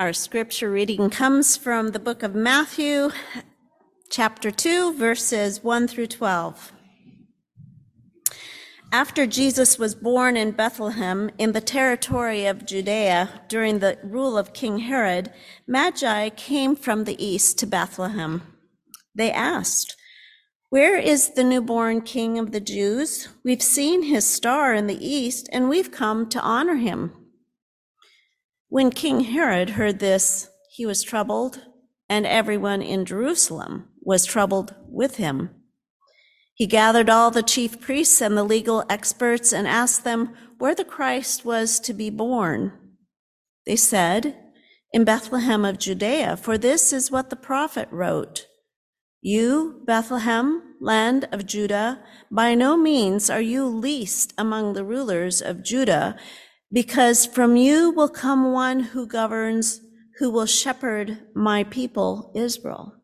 Our scripture reading comes from the book of Matthew, chapter 2, verses 1 through 12. After Jesus was born in Bethlehem in the territory of Judea during the rule of King Herod, Magi came from the east to Bethlehem. They asked, Where is the newborn King of the Jews? We've seen his star in the east, and we've come to honor him. When King Herod heard this, he was troubled, and everyone in Jerusalem was troubled with him. He gathered all the chief priests and the legal experts and asked them where the Christ was to be born. They said, In Bethlehem of Judea, for this is what the prophet wrote. You, Bethlehem, land of Judah, by no means are you least among the rulers of Judah because from you will come one who governs, who will shepherd my people Israel.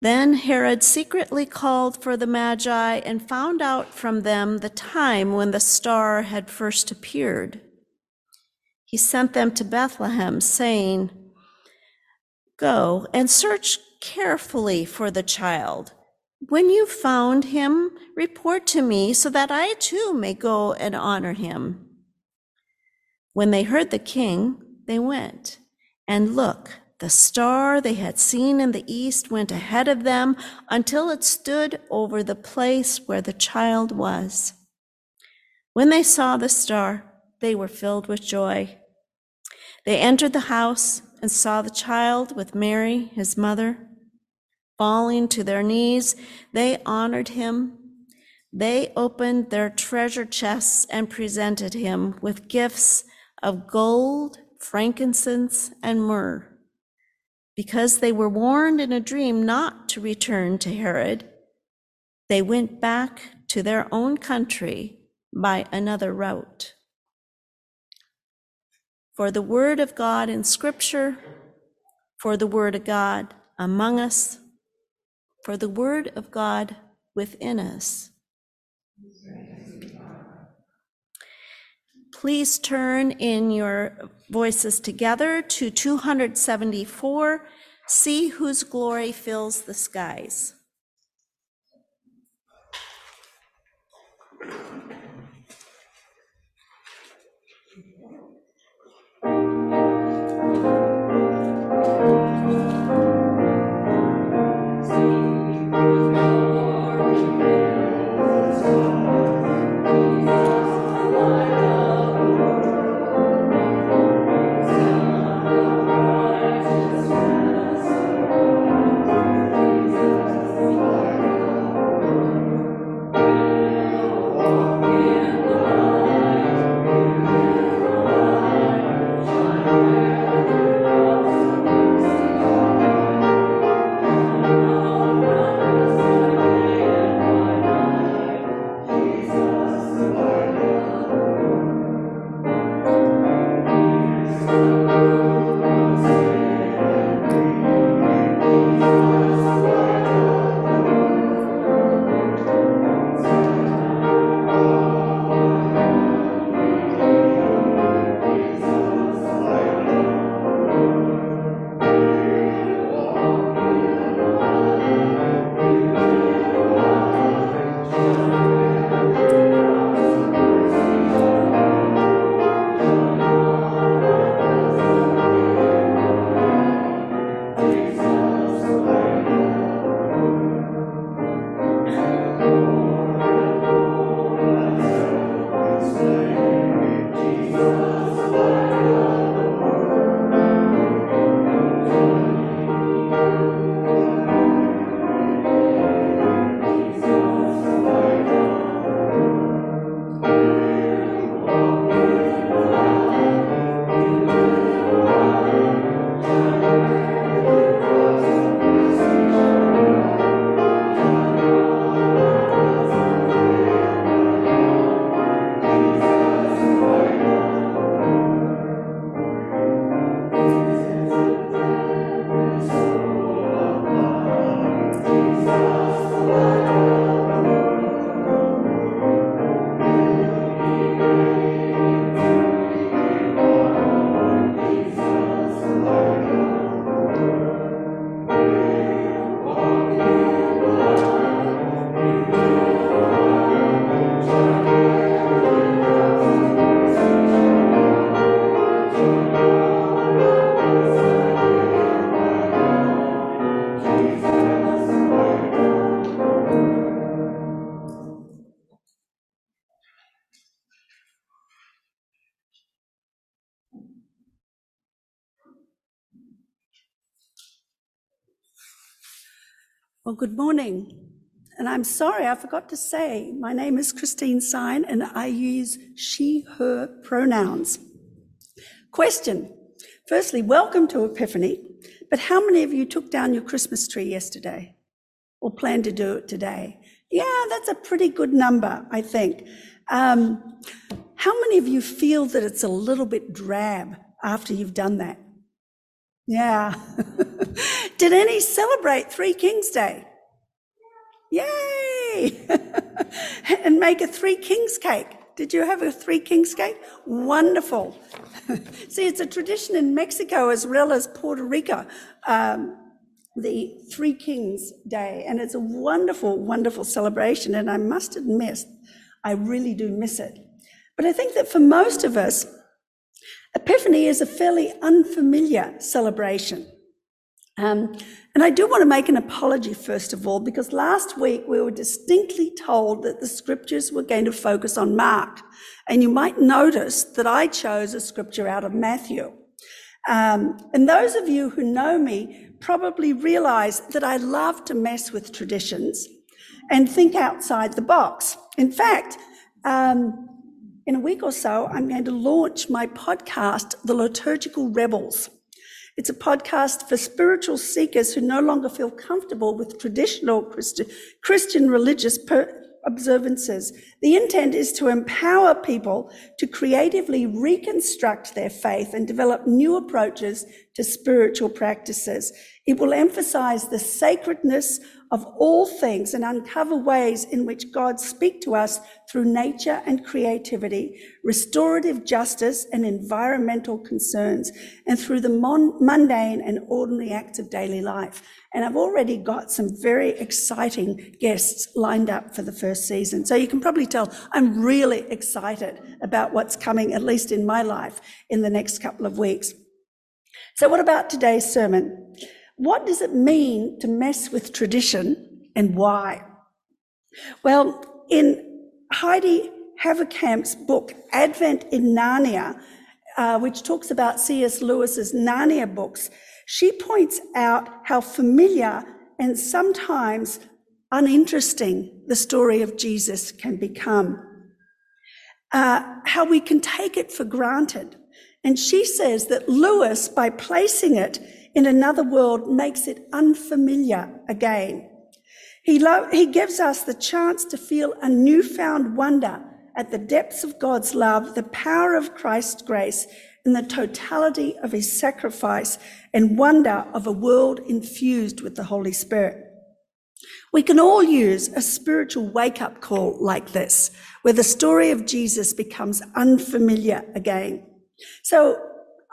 Then Herod secretly called for the Magi and found out from them the time when the star had first appeared. He sent them to Bethlehem, saying, Go and search carefully for the child. When you found him, report to me so that I too may go and honor him. When they heard the king, they went. And look, the star they had seen in the east went ahead of them until it stood over the place where the child was. When they saw the star, they were filled with joy. They entered the house and saw the child with Mary, his mother. Falling to their knees, they honored him. They opened their treasure chests and presented him with gifts of gold, frankincense, and myrrh. Because they were warned in a dream not to return to Herod, they went back to their own country by another route. For the word of God in Scripture, for the word of God among us, for the word of God within us. Please turn in your voices together to 274. See whose glory fills the skies. Well, good morning. And I'm sorry, I forgot to say, my name is Christine Sine and I use she, her pronouns. Question. Firstly, welcome to Epiphany, but how many of you took down your Christmas tree yesterday or plan to do it today? Yeah, that's a pretty good number, I think. Um, how many of you feel that it's a little bit drab after you've done that? Yeah. Did any celebrate Three Kings Day? Yay! and make a Three Kings cake. Did you have a Three Kings cake? Wonderful. See, it's a tradition in Mexico as well as Puerto Rico, um, the Three Kings Day. And it's a wonderful, wonderful celebration. And I must admit, I really do miss it. But I think that for most of us, Epiphany is a fairly unfamiliar celebration. Um, and I do want to make an apology, first of all, because last week we were distinctly told that the scriptures were going to focus on Mark. And you might notice that I chose a scripture out of Matthew. Um, and those of you who know me probably realize that I love to mess with traditions and think outside the box. In fact, um, in a week or so, I'm going to launch my podcast, The Liturgical Rebels. It's a podcast for spiritual seekers who no longer feel comfortable with traditional Christi- Christian religious per- observances. The intent is to empower people to creatively reconstruct their faith and develop new approaches to spiritual practices. It will emphasize the sacredness of all things and uncover ways in which God speaks to us through nature and creativity, restorative justice and environmental concerns, and through the mon- mundane and ordinary acts of daily life. And I've already got some very exciting guests lined up for the first season. So you can probably tell I'm really excited about what's coming, at least in my life, in the next couple of weeks. So what about today's sermon? What does it mean to mess with tradition and why? Well, in Heidi Haverkamp's book, Advent in Narnia, uh, which talks about C.S. Lewis's Narnia books, she points out how familiar and sometimes uninteresting the story of Jesus can become. Uh, how we can take it for granted. And she says that Lewis, by placing it in another world makes it unfamiliar again. He, lo- he gives us the chance to feel a newfound wonder at the depths of God's love, the power of Christ's grace, and the totality of his sacrifice, and wonder of a world infused with the Holy Spirit. We can all use a spiritual wake up call like this, where the story of Jesus becomes unfamiliar again. So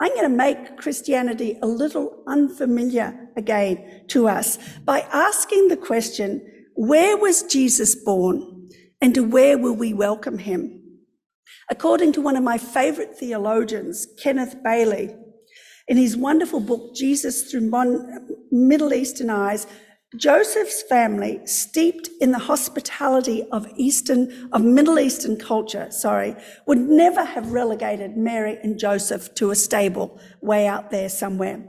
I'm going to make Christianity a little unfamiliar again to us by asking the question, where was Jesus born and to where will we welcome him? According to one of my favorite theologians, Kenneth Bailey, in his wonderful book, Jesus Through Middle Eastern Eyes, Joseph's family, steeped in the hospitality of Eastern, of Middle Eastern culture, sorry, would never have relegated Mary and Joseph to a stable way out there somewhere.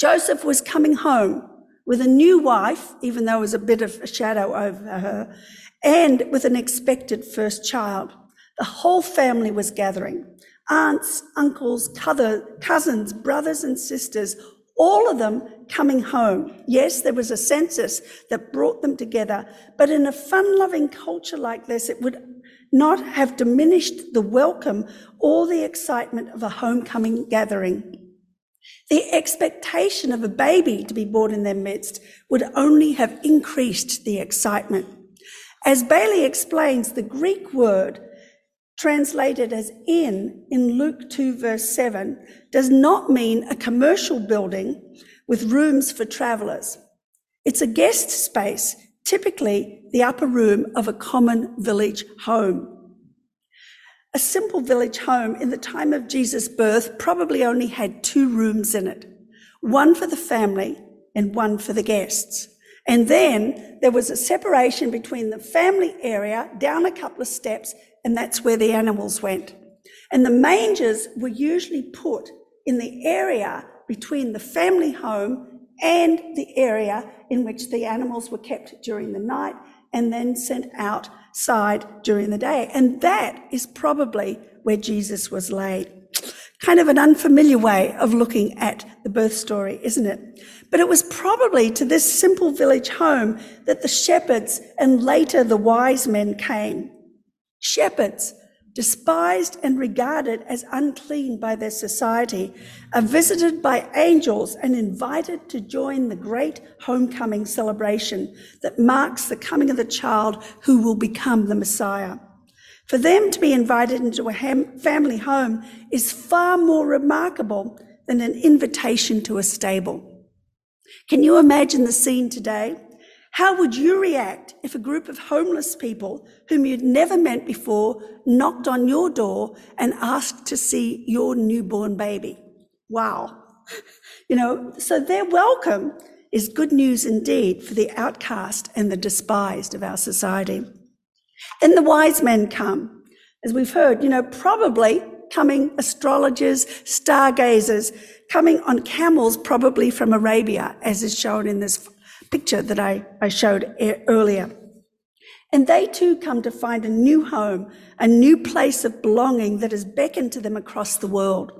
Joseph was coming home with a new wife, even though it was a bit of a shadow over her, and with an expected first child. The whole family was gathering. Aunts, uncles, cousins, brothers and sisters, all of them coming home. Yes, there was a census that brought them together, but in a fun loving culture like this, it would not have diminished the welcome or the excitement of a homecoming gathering. The expectation of a baby to be born in their midst would only have increased the excitement. As Bailey explains, the Greek word translated as in in Luke 2 verse 7 does not mean a commercial building with rooms for travelers. It's a guest space, typically the upper room of a common village home. A simple village home in the time of Jesus' birth probably only had two rooms in it, one for the family and one for the guests. And then there was a separation between the family area down a couple of steps, and that's where the animals went. And the mangers were usually put in the area between the family home and the area in which the animals were kept during the night and then sent outside during the day. And that is probably where Jesus was laid. Kind of an unfamiliar way of looking at the birth story, isn't it? But it was probably to this simple village home that the shepherds and later the wise men came. Shepherds, despised and regarded as unclean by their society, are visited by angels and invited to join the great homecoming celebration that marks the coming of the child who will become the Messiah. For them to be invited into a ham- family home is far more remarkable than an invitation to a stable. Can you imagine the scene today? How would you react if a group of homeless people whom you'd never met before knocked on your door and asked to see your newborn baby? Wow. You know, so their welcome is good news indeed for the outcast and the despised of our society. Then the wise men come, as we've heard, you know, probably coming astrologers, stargazers, coming on camels, probably from Arabia, as is shown in this picture that I, I showed earlier. And they too come to find a new home, a new place of belonging that has beckoned to them across the world.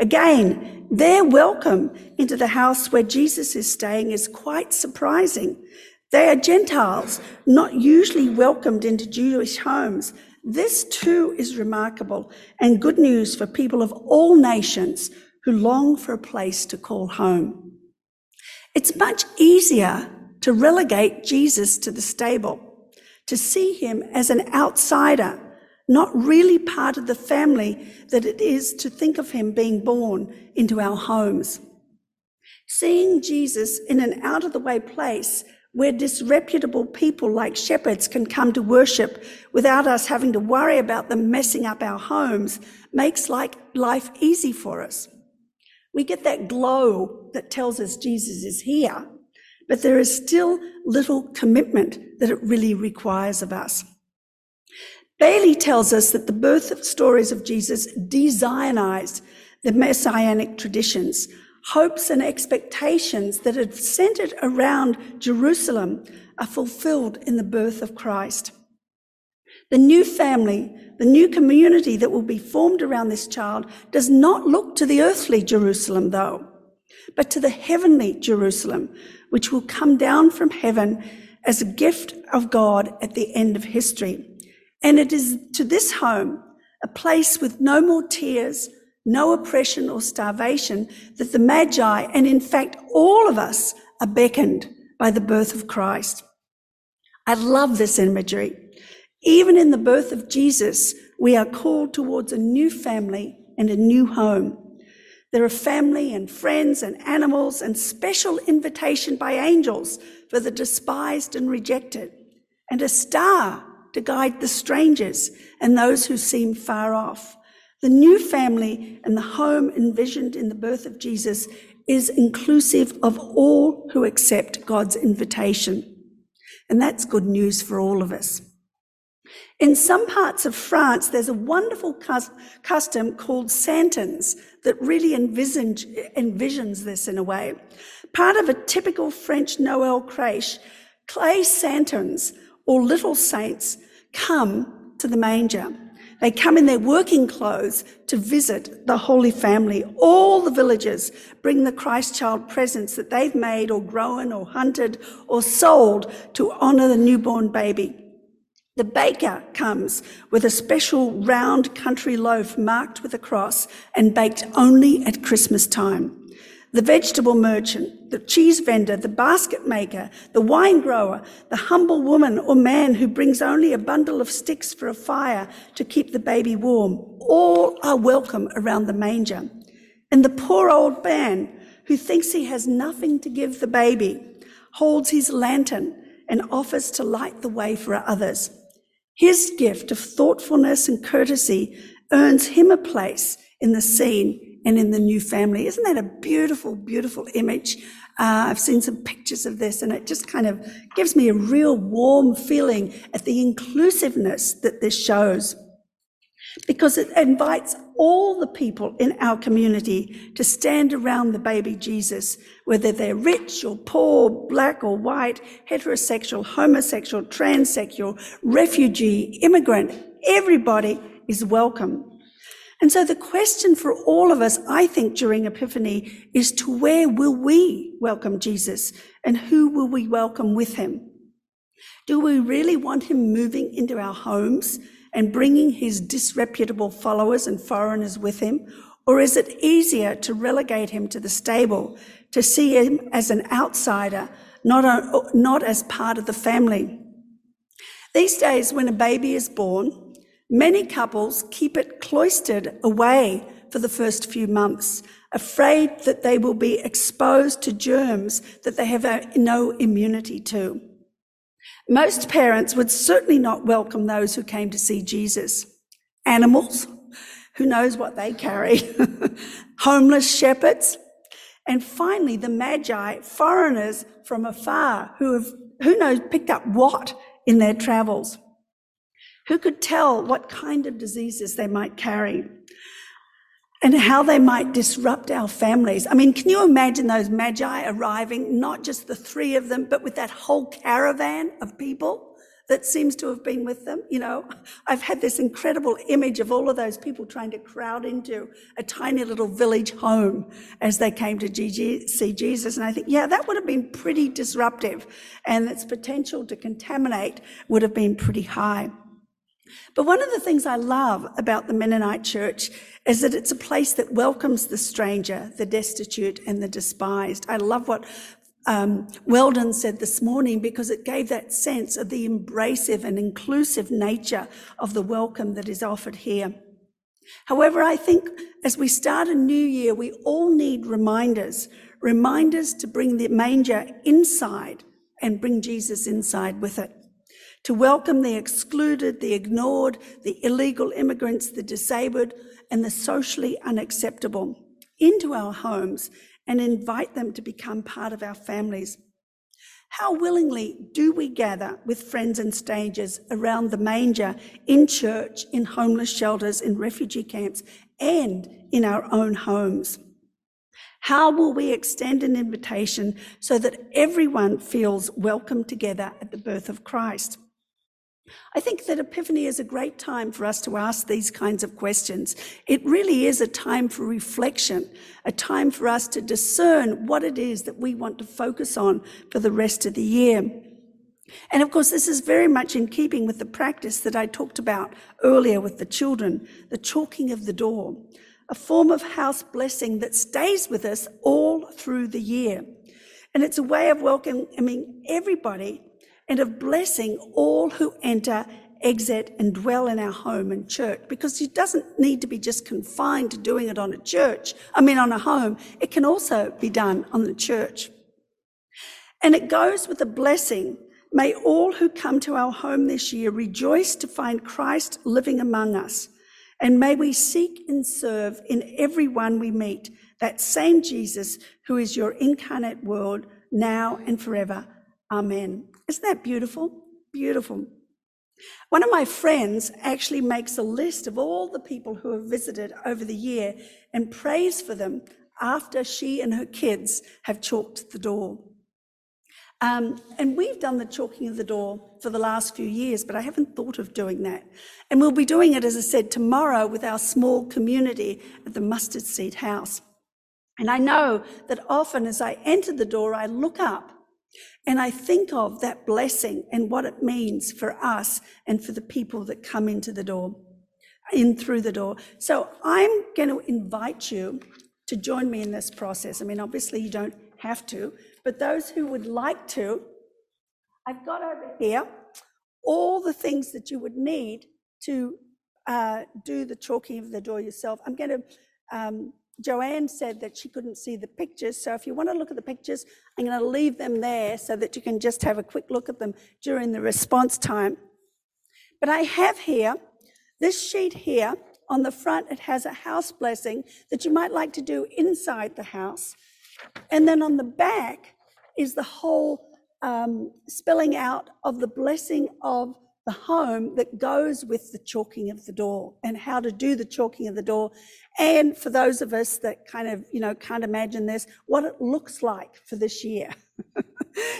Again, their welcome into the house where Jesus is staying is quite surprising. They are Gentiles, not usually welcomed into Jewish homes. This too is remarkable and good news for people of all nations who long for a place to call home. It's much easier to relegate Jesus to the stable, to see him as an outsider, not really part of the family that it is to think of him being born into our homes. Seeing Jesus in an out of the way place where disreputable people like shepherds can come to worship without us having to worry about them messing up our homes makes like life easy for us. We get that glow that tells us Jesus is here, but there is still little commitment that it really requires of us. Bailey tells us that the birth of stories of Jesus de-Zionized the messianic traditions, hopes and expectations that had centered around Jerusalem are fulfilled in the birth of Christ. The new family, the new community that will be formed around this child does not look to the earthly Jerusalem, though, but to the heavenly Jerusalem, which will come down from heaven as a gift of God at the end of history. And it is to this home, a place with no more tears, no oppression or starvation, that the Magi, and in fact all of us, are beckoned by the birth of Christ. I love this imagery. Even in the birth of Jesus, we are called towards a new family and a new home. There are family and friends and animals and special invitation by angels for the despised and rejected, and a star to guide the strangers and those who seem far off. The new family and the home envisioned in the birth of Jesus is inclusive of all who accept God's invitation. And that's good news for all of us. In some parts of France, there's a wonderful custom called Santons that really envisions this in a way. Part of a typical French Noel crèche, clay Santons or little saints come to the manger. They come in their working clothes to visit the Holy Family. All the villagers bring the Christ child presents that they've made or grown or hunted or sold to honor the newborn baby. The baker comes with a special round country loaf marked with a cross and baked only at Christmas time the vegetable merchant, the cheese vendor, the basket maker, the wine grower, the humble woman or man who brings only a bundle of sticks for a fire to keep the baby warm, all are welcome around the manger. And the poor old man who thinks he has nothing to give the baby holds his lantern and offers to light the way for others. His gift of thoughtfulness and courtesy earns him a place in the scene and in the new family. Isn't that a beautiful, beautiful image? Uh, I've seen some pictures of this and it just kind of gives me a real warm feeling at the inclusiveness that this shows because it invites all the people in our community to stand around the baby Jesus, whether they're rich or poor, black or white, heterosexual, homosexual, transsexual, refugee, immigrant, everybody is welcome. And so the question for all of us, I think, during Epiphany is to where will we welcome Jesus and who will we welcome with him? Do we really want him moving into our homes and bringing his disreputable followers and foreigners with him? Or is it easier to relegate him to the stable, to see him as an outsider, not, a, not as part of the family? These days, when a baby is born, many couples keep it cloistered away for the first few months, afraid that they will be exposed to germs that they have uh, no immunity to. Most parents would certainly not welcome those who came to see Jesus. Animals, who knows what they carry, homeless shepherds, and finally the magi, foreigners from afar who have, who knows, picked up what in their travels. Who could tell what kind of diseases they might carry? And how they might disrupt our families. I mean, can you imagine those magi arriving, not just the three of them, but with that whole caravan of people that seems to have been with them? You know, I've had this incredible image of all of those people trying to crowd into a tiny little village home as they came to see Jesus. And I think, yeah, that would have been pretty disruptive and its potential to contaminate would have been pretty high. But one of the things I love about the Mennonite church is that it's a place that welcomes the stranger, the destitute, and the despised. I love what um, Weldon said this morning because it gave that sense of the embracive and inclusive nature of the welcome that is offered here. However, I think as we start a new year, we all need reminders, reminders to bring the manger inside and bring Jesus inside with it to welcome the excluded, the ignored, the illegal immigrants, the disabled, and the socially unacceptable into our homes and invite them to become part of our families. How willingly do we gather with friends and strangers around the manger, in church, in homeless shelters, in refugee camps, and in our own homes? How will we extend an invitation so that everyone feels welcome together at the birth of Christ? I think that Epiphany is a great time for us to ask these kinds of questions. It really is a time for reflection, a time for us to discern what it is that we want to focus on for the rest of the year. And of course, this is very much in keeping with the practice that I talked about earlier with the children, the chalking of the door, a form of house blessing that stays with us all through the year. And it's a way of welcoming everybody and of blessing all who enter, exit, and dwell in our home and church, because it doesn't need to be just confined to doing it on a church, I mean, on a home. It can also be done on the church. And it goes with a blessing. May all who come to our home this year rejoice to find Christ living among us. And may we seek and serve in everyone we meet that same Jesus who is your incarnate world now and forever. Amen. Isn't that beautiful? Beautiful. One of my friends actually makes a list of all the people who have visited over the year and prays for them after she and her kids have chalked the door. Um, and we've done the chalking of the door for the last few years, but I haven't thought of doing that. And we'll be doing it, as I said, tomorrow with our small community at the Mustard Seed House. And I know that often as I enter the door, I look up and I think of that blessing and what it means for us and for the people that come into the door, in through the door. So I'm going to invite you to join me in this process. I mean, obviously, you don't have to, but those who would like to, I've got over here all the things that you would need to uh, do the chalking of the door yourself. I'm going to um, Joanne said that she couldn't see the pictures, so if you want to look at the pictures, I'm going to leave them there so that you can just have a quick look at them during the response time. But I have here, this sheet here, on the front, it has a house blessing that you might like to do inside the house. And then on the back is the whole um, spelling out of the blessing of the home that goes with the chalking of the door and how to do the chalking of the door. And for those of us that kind of, you know, can't imagine this, what it looks like for this year.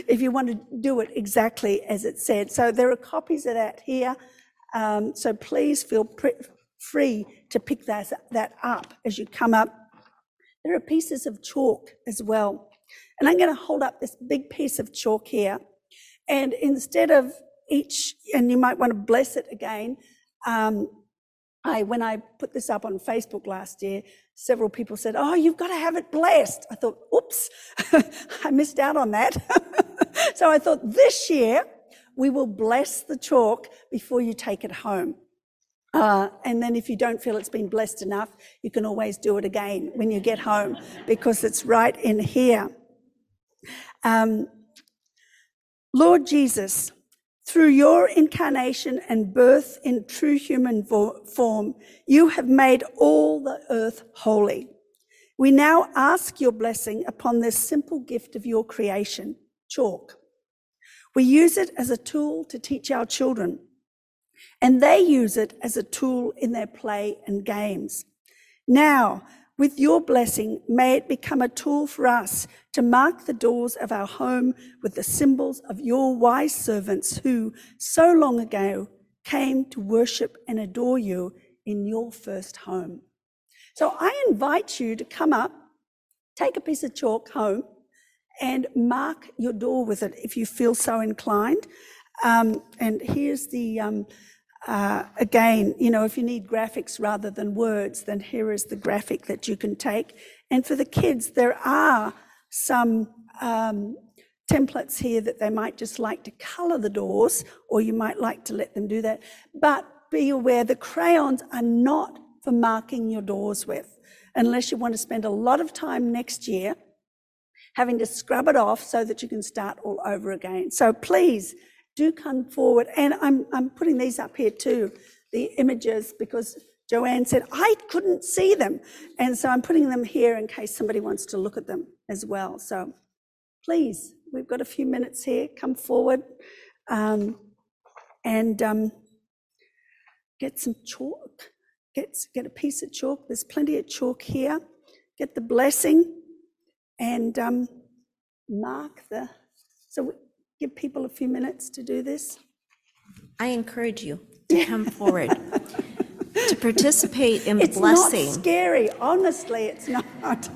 if you want to do it exactly as it said. So there are copies of that here. Um, so please feel pre- free to pick that, that up as you come up. There are pieces of chalk as well. And I'm going to hold up this big piece of chalk here. And instead of each, and you might want to bless it again. Um, I, when I put this up on Facebook last year, several people said, Oh, you've got to have it blessed. I thought, Oops, I missed out on that. so I thought this year we will bless the chalk before you take it home. Uh, and then if you don't feel it's been blessed enough, you can always do it again when you get home because it's right in here. Um, Lord Jesus, through your incarnation and birth in true human vo- form, you have made all the earth holy. We now ask your blessing upon this simple gift of your creation, chalk. We use it as a tool to teach our children, and they use it as a tool in their play and games. Now, with your blessing, may it become a tool for us to mark the doors of our home with the symbols of your wise servants who so long ago came to worship and adore you in your first home. So I invite you to come up, take a piece of chalk home, and mark your door with it if you feel so inclined. Um, and here's the um, uh, again, you know, if you need graphics rather than words, then here is the graphic that you can take. And for the kids, there are some um, templates here that they might just like to colour the doors, or you might like to let them do that. But be aware the crayons are not for marking your doors with, unless you want to spend a lot of time next year having to scrub it off so that you can start all over again. So please do come forward. And I'm, I'm putting these up here too, the images, because Joanne said I couldn't see them. And so I'm putting them here in case somebody wants to look at them as well. So please, we've got a few minutes here. Come forward um, and um, get some chalk. Get, get a piece of chalk. There's plenty of chalk here. Get the blessing and um, mark the. So give people a few minutes to do this? I encourage you to come forward, to participate in the It's not blessing. scary, honestly, it's not.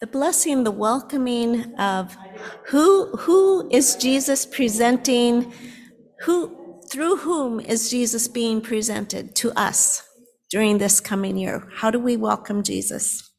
The blessing, the welcoming of who, who is Jesus presenting, who, through whom is Jesus being presented to us during this coming year? How do we welcome Jesus?